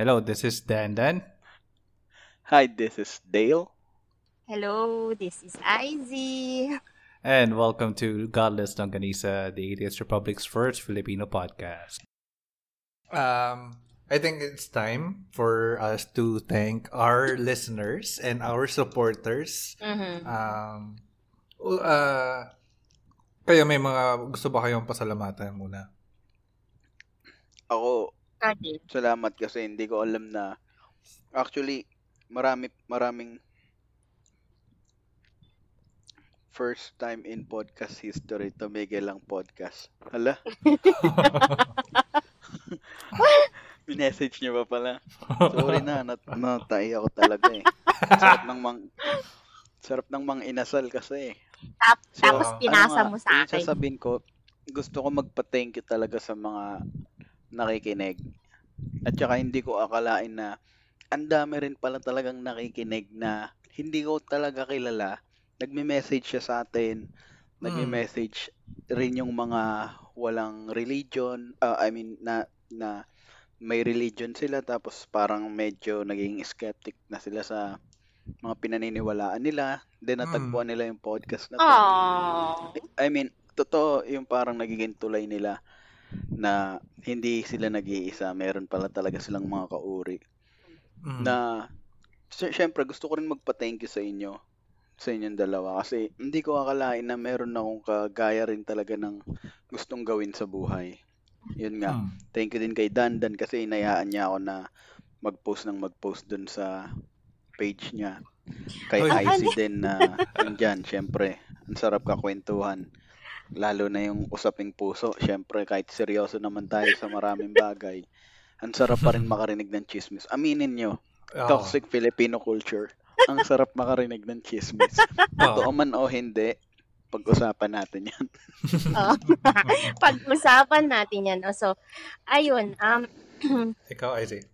Hello, this is Dan Dan. Hi, this is Dale. Hello, this is Izzy. And welcome to Godless Longganisa, the Atheist Republic's first Filipino podcast. Um, I think it's time for us to thank our listeners and our supporters. Mm-hmm. Um, uh, kayo may mga gusto ba kayong pasalamatan muna? Ako, Okay. salamat kasi hindi ko alam na actually marami maraming first time in podcast history tumigil ang podcast. Hala? Message niyo pa pala. Sorry na, nat natay ako talaga eh. Sarap ng mang sarap ng mang inasal kasi eh. Tap- So, Tapos ano pinasa nga, mo sa akin. sasabihin ko, gusto ko magpa-thank you talaga sa mga nakikinig. At saka hindi ko akalain na ang dami rin pala talagang nakikinig na hindi ko talaga kilala. Nagme-message siya sa atin. Nagme-message rin yung mga walang religion. ah, I mean, na, na may religion sila tapos parang medyo naging skeptic na sila sa mga pinaniniwalaan nila. Then natagpuan nila yung podcast na to. Aww. I mean, totoo yung parang nagiging tulay nila na hindi sila nag-iisa. Meron pala talaga silang mga kauri. Mm. Na, sy- syempre, gusto ko rin magpa-thank you sa inyo. Sa inyong dalawa. Kasi hindi ko akalain na meron akong kagaya rin talaga ng gustong gawin sa buhay. Yun nga. Mm. Thank you din kay Dandan kasi inayaan niya ako na mag-post ng mag-post dun sa page niya. Kay Hoy. Icy din na nandyan, syempre. Ang sarap kakwentuhan. Lalo na yung usaping puso. Syempre, kahit seryoso naman tayo sa maraming bagay. Ang sarap pa rin makarinig ng chismis. Aminin nyo, Oo. toxic Filipino culture. Ang sarap makarinig ng chismis. Oo. Totoo man o hindi, pag-usapan natin yan. Oh. Pag-usapan natin yan. Oh, So, ayun. Um, Ikaw, Izzy.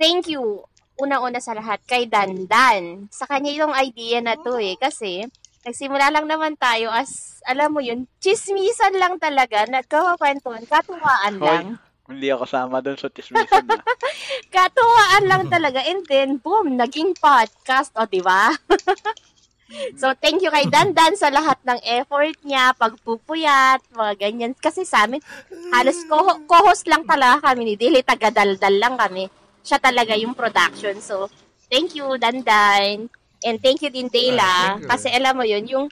thank you una-una sa lahat kay Dandan. Sa kanya yung idea na to eh. Kasi, nagsimula lang naman tayo as, alam mo yun, chismisan lang talaga, nagkakakwentuhan, katuwaan Hoy. lang. Hindi ako sama doon sa chismisan na. Katuwaan lang talaga. And then, boom, naging podcast. O, di ba? so, thank you kay Dandan sa lahat ng effort niya, pagpupuyat, mga ganyan. Kasi sa amin, halos co- co-host lang talaga kami ni Dili, tagadaldal lang kami. Siya talaga yung production. So, thank you, Dandan. And thank you din, Ah, Dela. thank you. kasi alam mo yun, yung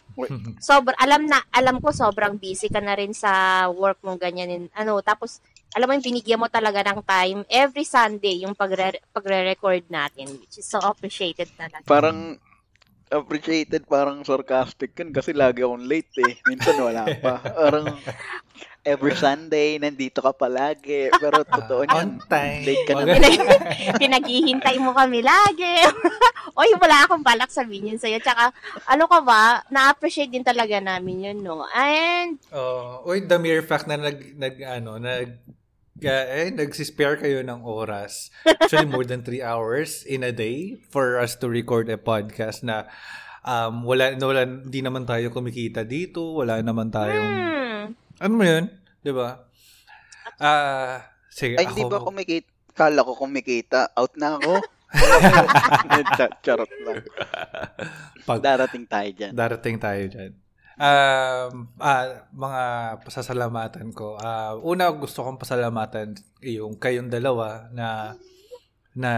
sobr alam na, alam ko sobrang busy ka na rin sa work mo, ganyan. Ano, tapos, alam mo yung binigyan mo talaga ng time every Sunday yung pagre- pagre-record natin, which is so appreciated talaga. Parang appreciated, parang sarcastic yun kasi lagi akong late eh. Minsan wala pa. Parang every Sunday, nandito ka palagi. Pero totoo On niyan. time. Late ka na. Pinaghihintay mo kami lagi. Oy, wala akong balak sabihin yun sa'yo. Tsaka, ano ka ba, na-appreciate din talaga namin yun, no? And, Oh, oy, the mere fact na nag nag ano, nag uh, eh, nagsispare kayo ng oras. Actually, more than three hours in a day for us to record a podcast na um, wala, na wala, hindi naman tayo kumikita dito. Wala naman tayong, hmm, ano mo yun? Di ba? Ah, sige, Ay, hindi ako, ba kumikita? Kala ko kumikita. Out na ako. Char- Charot lang. pag, Darating tayo dyan. Darating tayo dyan. Um, ah, mga pasasalamatan ko. Ah, una, gusto kong pasalamatan yung kayong dalawa na na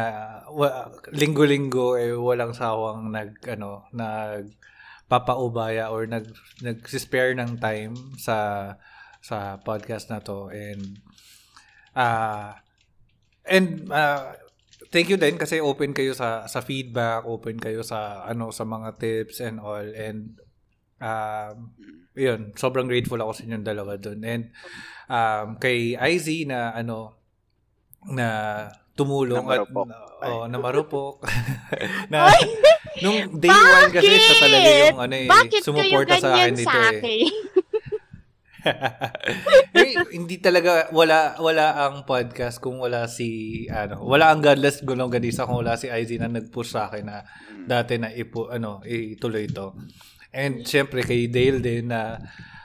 wa, linggo-linggo eh walang sawang nag ano nag papaubaya or nag nag-spare ng time sa sa podcast na to and ah and ah, thank you din kasi open kayo sa sa feedback, open kayo sa ano sa mga tips and all and um yun, sobrang grateful ako sa inyong dalawa doon. And um kay IZ na ano na tumulong Na at marupok. oh, na marupok. na nung day one kasi siya talaga yung ano eh, bakit sumuporta sa akin dito sa eh. akin? Eh, hindi talaga wala wala ang podcast kung wala si ano wala ang godless gulong ganisa kung wala si IZ na nag-push sa akin na dati na ipo ano ituloy ito and syempre kay Dale din na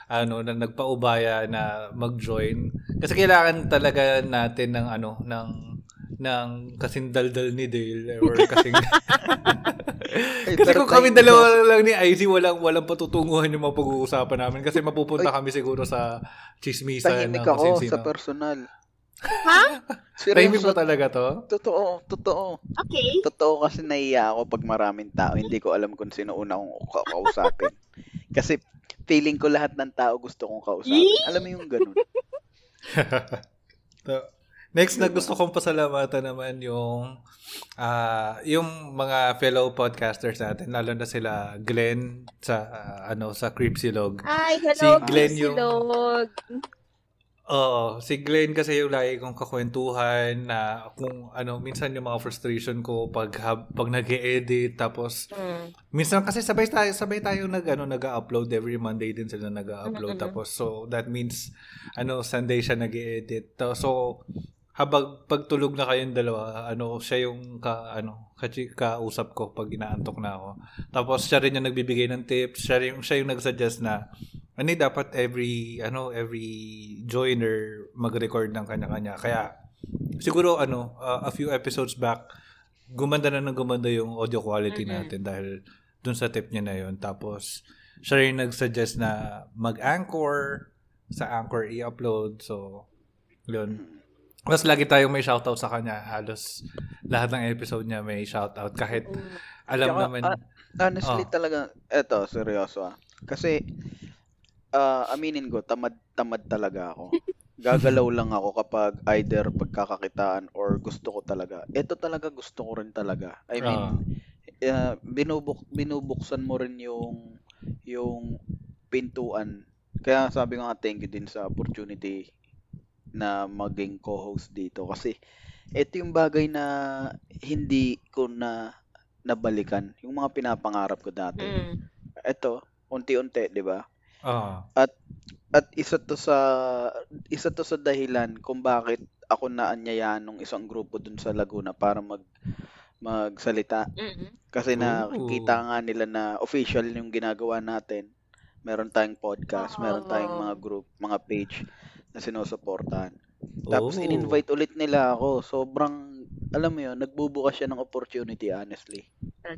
ano na nagpaubaya na mag-join. Kasi kailangan talaga natin ng ano ng ng kasing daldal ni Dale or kasing Ay, kasi kung kami dalawa lang ni IZ walang walang patutunguhan yung mga pag-uusapan namin. Kasi mapupunta kami siguro sa chismisan Tahimik ng ako sa personal. Ha? Seryoso. ba talaga to? Totoo, totoo. Okay. Totoo kasi naiya ako pag maraming tao. Hindi ko alam kung sino una kong ka- kausapin. Kasi feeling ko lahat ng tao gusto kong kausapin. Yee! Alam mo yung ganun. So, next na gusto kong pasalamatan naman yung ah yung mga fellow podcasters natin lalo na sila Glenn sa ah, ano sa Creepsilog. Ay, hello, Si Glenn yung- Oo, si Glenn kasi yung lagi kong kakwentuhan na kung ano minsan yung mga frustration ko pag pag nag-edit tapos Mm. minsan kasi sabay tayo sabay tayo nag ano nag-upload every Monday din sila nag-upload Mhm. tapos so that means ano Sunday siya nag-edit. So, so habang pagtulog na kayong dalawa, ano siya yung ka ano kausap ko pag inaantok na ako. Tapos siya rin yung nagbibigay ng tips, siya rin siya yung nagsuggest na ano dapat every ano every joiner mag-record ng kanya-kanya. Kaya siguro ano uh, a few episodes back gumanda na ng gumanda yung audio quality Mhm. natin dahil dun sa tip niya na yun. Tapos siya rin nag-suggest na mag-anchor sa anchor i-upload. So, yun. Mas lagi tayong may shoutout sa kanya. Halos lahat ng episode niya may shoutout. Kahit alam Tsaka, naman, ah, Honestly Oh. talaga, eto, seryoso ah. Kasi, ah, aminin ko, tamad-tamad talaga ako. Gagalaw lang ako kapag either pagkakakitaan or gusto ko talaga. Ito talaga gusto ko rin talaga. I mean, ah, uh, binubuk binubuksan mo rin yung yung pintuan. Kaya sabi ko nga thank you din sa opportunity na maging co-host dito kasi ito yung bagay na hindi ko na nabalikan yung mga pinapangarap ko dati. Mm. Ito, unti-unti, 'di ba? Ah, At isa to sa isa to sa dahilan kung bakit ako naanyayahan ng isang grupo dun sa Laguna para mag magsalita Mm-mm. kasi nakikita nga nila na official yung ginagawa natin. Meron tayong podcast, Oo. meron tayong mga group, mga page na sinusuportahan. Tapos oh. in-invite ulit nila ako. Sobrang, alam mo yun, nagbubukas siya ng opportunity, honestly.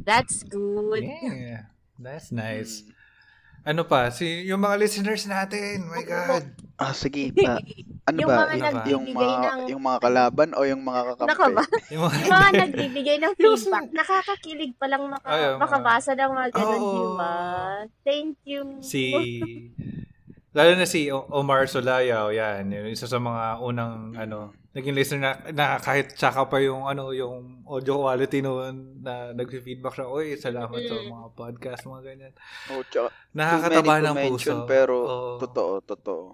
That's good. Yeah. That's nice. Mm. Ano pa? Si, yung mga listeners natin. My God. Ah, sige. Pa. Ano Yung ba? mga Yung, yung mga, ng- yung mga kalaban o yung mga kakampi? Naka ba? Yung mga, Yung mga nagbibigay ng feedback. Nakakakilig palang maka, Ay, makabasa ng mga ganun, Oo. di ba? Thank you. si lalo na si O- Omar Solayaw yan yung isa sa mga unang ano naging listener na, na kahit tsaka pa yung ano yung audio quality noon na nagfi-feedback siya oy salamat sa Mm. mga podcast mga ganyan Oh, tsaka, nakakataba ng to mention, puso Pero, Oo. totoo, totoo.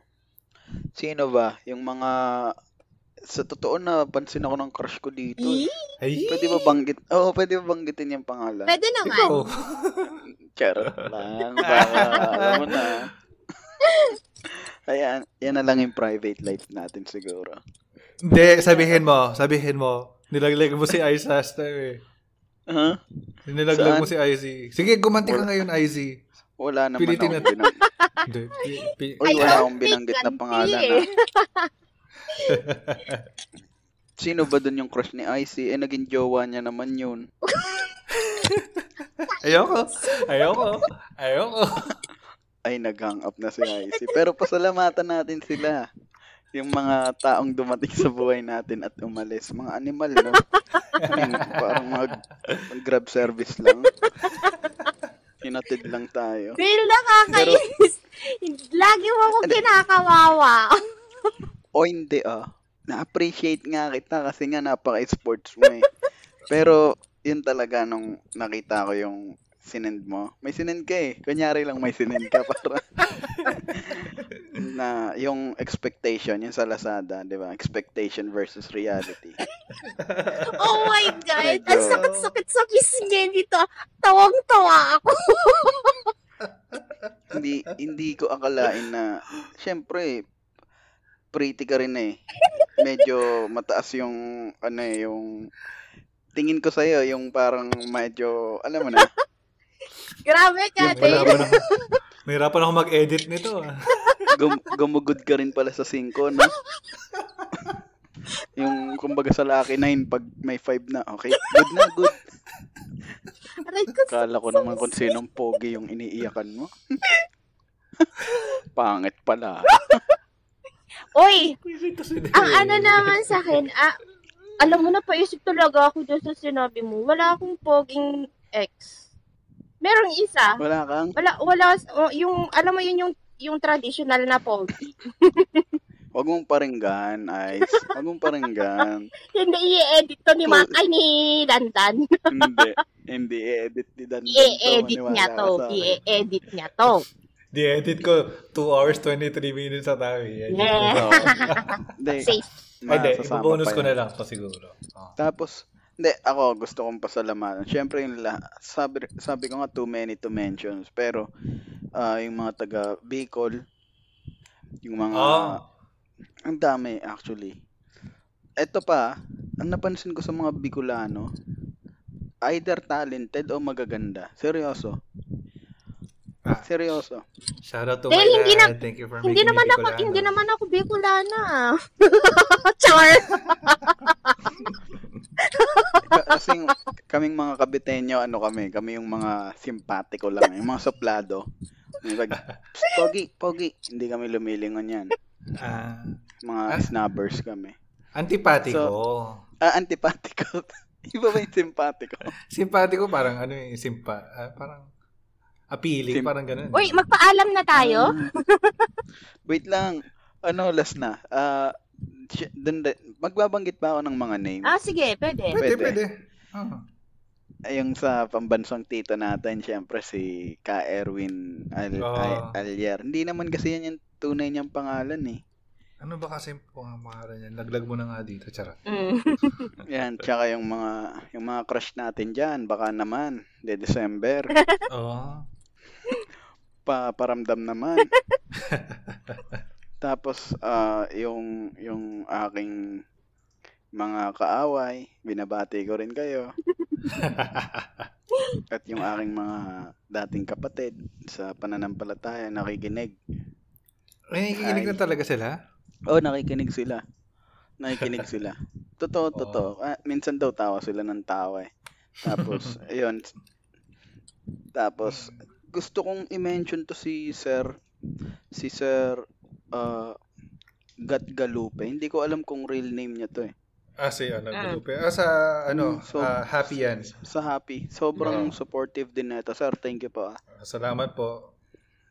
Sino ba? Yung mga... Sa totoo na, pansin ako ng crush ko dito. eh. ay Pwede ba banggit? Oo, pwede ba banggitin yung pangalan? Pwede naman. ikaw Charot lang. Baka, alam mo na. Ayan, yan na lang yung private life natin siguro. Hindi sabihin mo sabihin mo nilaglag mo si Ice last time eh Ha? nilaglag Saan? mo si Izzy sige gumanti ka ngayon Izzy Wala naman Pilitin akong na- binang... hindi pi- pi- Uy, I wala don't akong binanggit na pangalan. ganti Ha? Sino ba dun yung crush ni Icy? Eh, naging jowa niya naman yun. ayoko ayoko ayoko Ay, nag-hang up na si Icy. Pero pasalamatan natin sila. Yung mga taong dumating sa buhay natin at umalis. Mga animal, no? Mean, parang mag, mag-grab service lang. Hinatid lang tayo. Bill, nakakainis. Lagi mo akong kinakawawa. O hindi, ah. Na-appreciate nga kita kasi nga napaka-sports mo eh. Pero, yun talaga nung nakita ko yung sinend mo. May sinend ka eh. Kunyari lang may sinend ka para na yung expectation, yung sa Lazada, di ba? Expectation versus reality. Oh my God. Ang Medyo- sakit-sakit sa pisngi dito. Tawang-tawa ako. hindi hindi ko akalain na syempre pretty ka rin eh. Medyo mataas yung ano eh, yung tingin ko sa'yo, yung parang medyo, alam mo na, Grabe ka, Dave. mahirapan ako, mahirapan ako mag-edit nito. Gum- gumugod ka rin pala sa 5, no? Yung kumbaga sa Lucky 9, pag may 5 na, okay, good na, good. Aray ko, Kala ko naman kung sinong pogi yung iniiyakan mo. Pangit pala. Si ang ano naman sa akin, ah, alam mo na, paisip talaga ako dun sa sinabi mo. Wala akong poging ex. Merong isa. Wala kang, Wala, wala, oh, yung, alam mo yun yung, yung traditional na pogi. wag mong paringgan, Ice. Wag mong paringgan. Hindi i-edit to ni Makay ni Dandan. hindi. Hindi i-edit ni Dan. I-edit niya to. I-edit niya to. Di-edit ko 2 hours 23 minutes sa tayo. Yeah. Hindi. Safe. Ay, di. masasama Ibabonus ko na lang to siguro. Oh. Tapos, hindi, ako gusto kong pasalamatan. Siyempre, yung la, sabi, sabi ko nga, too many to mentions. Pero, ah, yung mga taga Bicol, yung mga, Oh. ang dami actually. Ito pa, ang napansin ko sa mga Bicolano, either talented o magaganda. Seryoso. Ah. Seryoso. Shout out to Dahil my hindi dad. Thank you for Hindi making naman me ako, Bicolano. hindi naman ako Bicolana. Char. Ka- Kasi yung- kaming mga kabitenyo, ano kami, kami yung mga simpatiko lang, yung mga suplado. Pag, "Psst, pogi, pogi, hindi kami lumilingon yan. Ah, Mga Ah. snubbers kami. antipatiko. Ah, antipatiko. Iba ba yung simpatiko? Simpatiko parang ano yung simpa. ah, parang appealing. Sim- parang ganun. Uy, magpaalam na tayo. Ah. Wait lang. Ano, last na. Ah, si- dun, magbabanggit pa ako ng mga name. Ah, sige, pwede. pwede, pwede. pwede. Ah. Yung sa pambansang tito natin, syempre si Ka Erwin Al- Oo. Ay- Alyer. Hindi naman kasi yan yung tunay niyang pangalan eh. Ano ba kasi pangalan niyan? Laglag mo na nga dito, charot. Mm. Yan, tsaka yung mga yung mga crush natin diyan, baka naman de December Oo. pa paramdam naman. Tapos ah, yung yung aking mga kaaway, binabati ko rin kayo. At yung aking mga dating kapatid sa pananampalataya nakikinig. Ay, nakikinig na talaga sila? Oh, nakikinig sila. Nakikinig sila. Totoo, Oo. totoo. Ah, minsan daw tawa sila ng tawa eh. Tapos, ayun. Tapos, gusto kong i-mention to si Sir, si Sir uh, Gat Galupe. Hindi ko alam kung real name niya to eh. Ah, si ano, Ah. Guadalupe. Ah, sa ano, Mm, so- ah, happy yan. Sa Happy. Sobrang Oo. supportive din nito. Sir, thank you po. ah. Salamat po.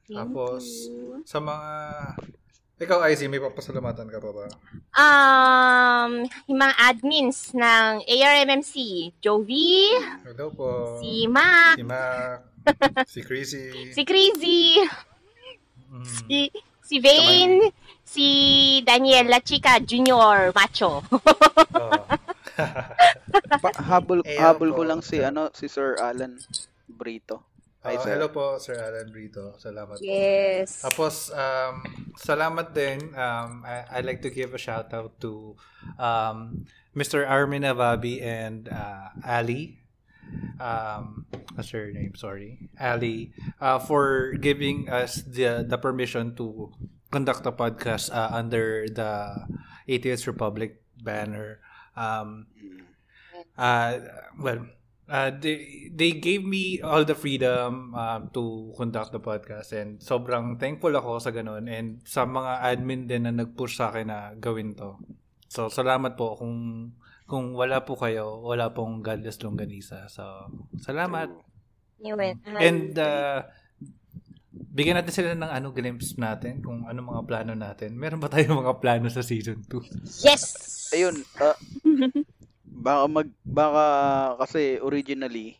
Thank Tapos, you. sa mga... Ikaw, Izzy, may papasalamatan ka pa ba? Um, yung mga admins ng ARMMC, Jovi, Hello po. si Mac, Si Mac. si Chrissy. si Crazy, Mm. si, si Vane, si Daniela Chica Junior Macho. Oo. Pa- habol, Ayan habol ko po, lang si, ano, si Sir Alan Brito. Hi, Oo, sir. hello po, Sir Alan Brito. Salamat po. Yes. Tapos, um, salamat din. Um, I, I'd like to give a shout out to um, Mr. Armin Avabi and uh, Ali. Um, what's her name? Sorry. Ali. Uh, for giving us the, the permission to conduct a podcast uh, under the Atheist Republic banner. Um, uh, well, uh, they, they gave me all the freedom um, to conduct the podcast and sobrang thankful ako sa ganun and sa mga admin din na nag-push sa akin na gawin to. So, salamat po kung kung wala po kayo, wala pong Godless Longganisa. So, salamat. And uh, bigyan natin sila ng ano glimpse natin kung ano mga plano natin. Meron ba tayong mga plano sa season 2? yes. Ayun, ah, baka mag baka kasi originally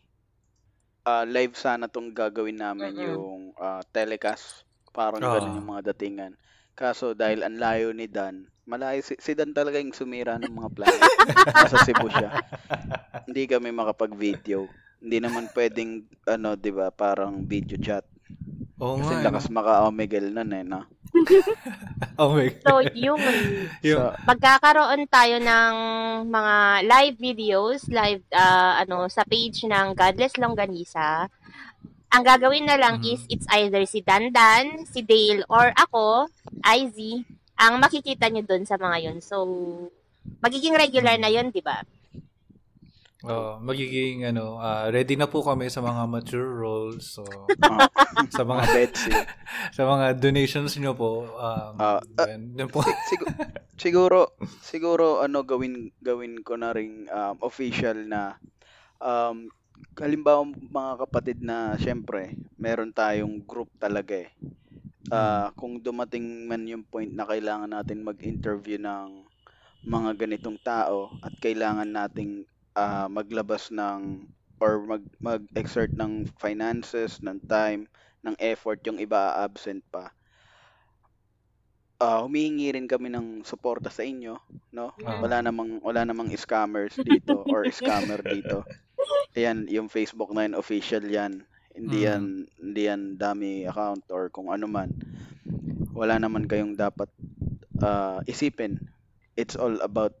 ah, live sana tong gagawin namin Mm-mm. yung ah, telecast parang Ah. ganun yung mga datingan. Kaso dahil ang layo ni Dan, malayo si, si Dan talaga yung sumira ng mga plano. Nasa Cebu siya. Hindi kami makapag-video. Hindi naman pwedeng ano, 'di ba, parang video chat. Oo Kasi nga. lakas maka-omegel nun eh, no? Oh my So, yun. Yung, So, magkakaroon tayo ng mga live videos, live ah, ano sa page ng Godless Longganisa. Ang gagawin na lang Mhm. is it's either si Dandan, si Dale, or ako, IZ, ang makikita nyo dun sa mga yun. So, magiging regular na yun, di ba? Oh, magiging ano, ah, ready na po kami sa mga mature roles. So Ah, sa mga Betsy. sa mga donations nyo po, um, Ah, ah, yan, yun po. Sig- siguro siguro ano gawin gawin ko na ring um, official na um halimbawa mga kapatid na syempre meron tayong group talaga eh. Ah, kung dumating man yung point na kailangan natin mag-interview ng mga ganitong tao at kailangan nating ah, maglabas ng or mag mag-exert ng finances, ng time, ng effort yung iba absent pa. Ah, humihingi rin kami ng suporta sa inyo, no? Ah. Wala namang wala namang scammers dito or scammer dito. Ayan, yung Facebook na yun, official yan. Hindi Mm. yan, hindi yan dummy account or kung ano man. Wala naman kayong dapat ah, isipin. It's all about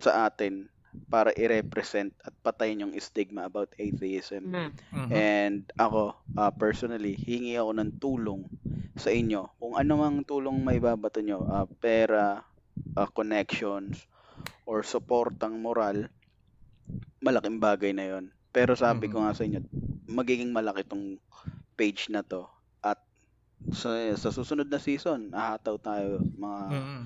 sa atin para i-represent at patayin yung stigma about atheism. Mm. Mhm. And ako, ah, personally, hingi ako ng tulong sa inyo. Kung ano mang tulong may babato nyo, ah, pera, ah, connections, or supportang moral, malaking bagay na yon. Pero sabi ko Mhm. nga sa inyo, magiging malaki tong page na to. At sa, sa susunod na season, ahataw tayo mga Mhm.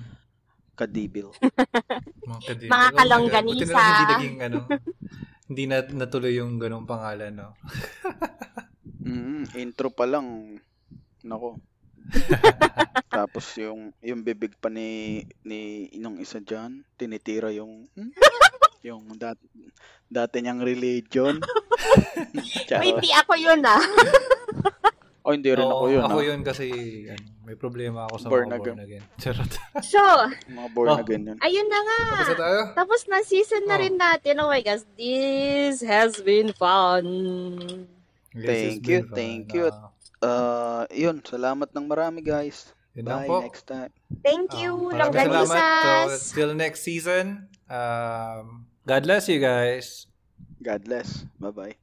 kadibil. Mga kadil. Mga Oh kalongganisa. Na lang hindi naging ano, hindi na natuloy yung ganong pangalan, no? Mm, intro pa lang. Nako. Tapos yung yung bibig pa ni ni nung isa diyan, tinitira yung hmm? Yung dat, dati niyang religion. Wait, di ako yun ah. oh, hindi rin ako yun. Ako ah. yun kasi ano, may problema ako sa Born mga again. born again. Charot. So, Mga born Oh. again yun. ayun na nga. Tapos na tayo? Tapos na season na Oh. rin natin. Oh my gosh, this has been fun. Yes, Thank you, been fun. thank you. Ah, Uh, yun, salamat ng marami guys. yun lang Bye po. next time. Thank you, maraming salamat. So, Longganisas. till next season. Um, God bless you guys. God bless. Bye bye.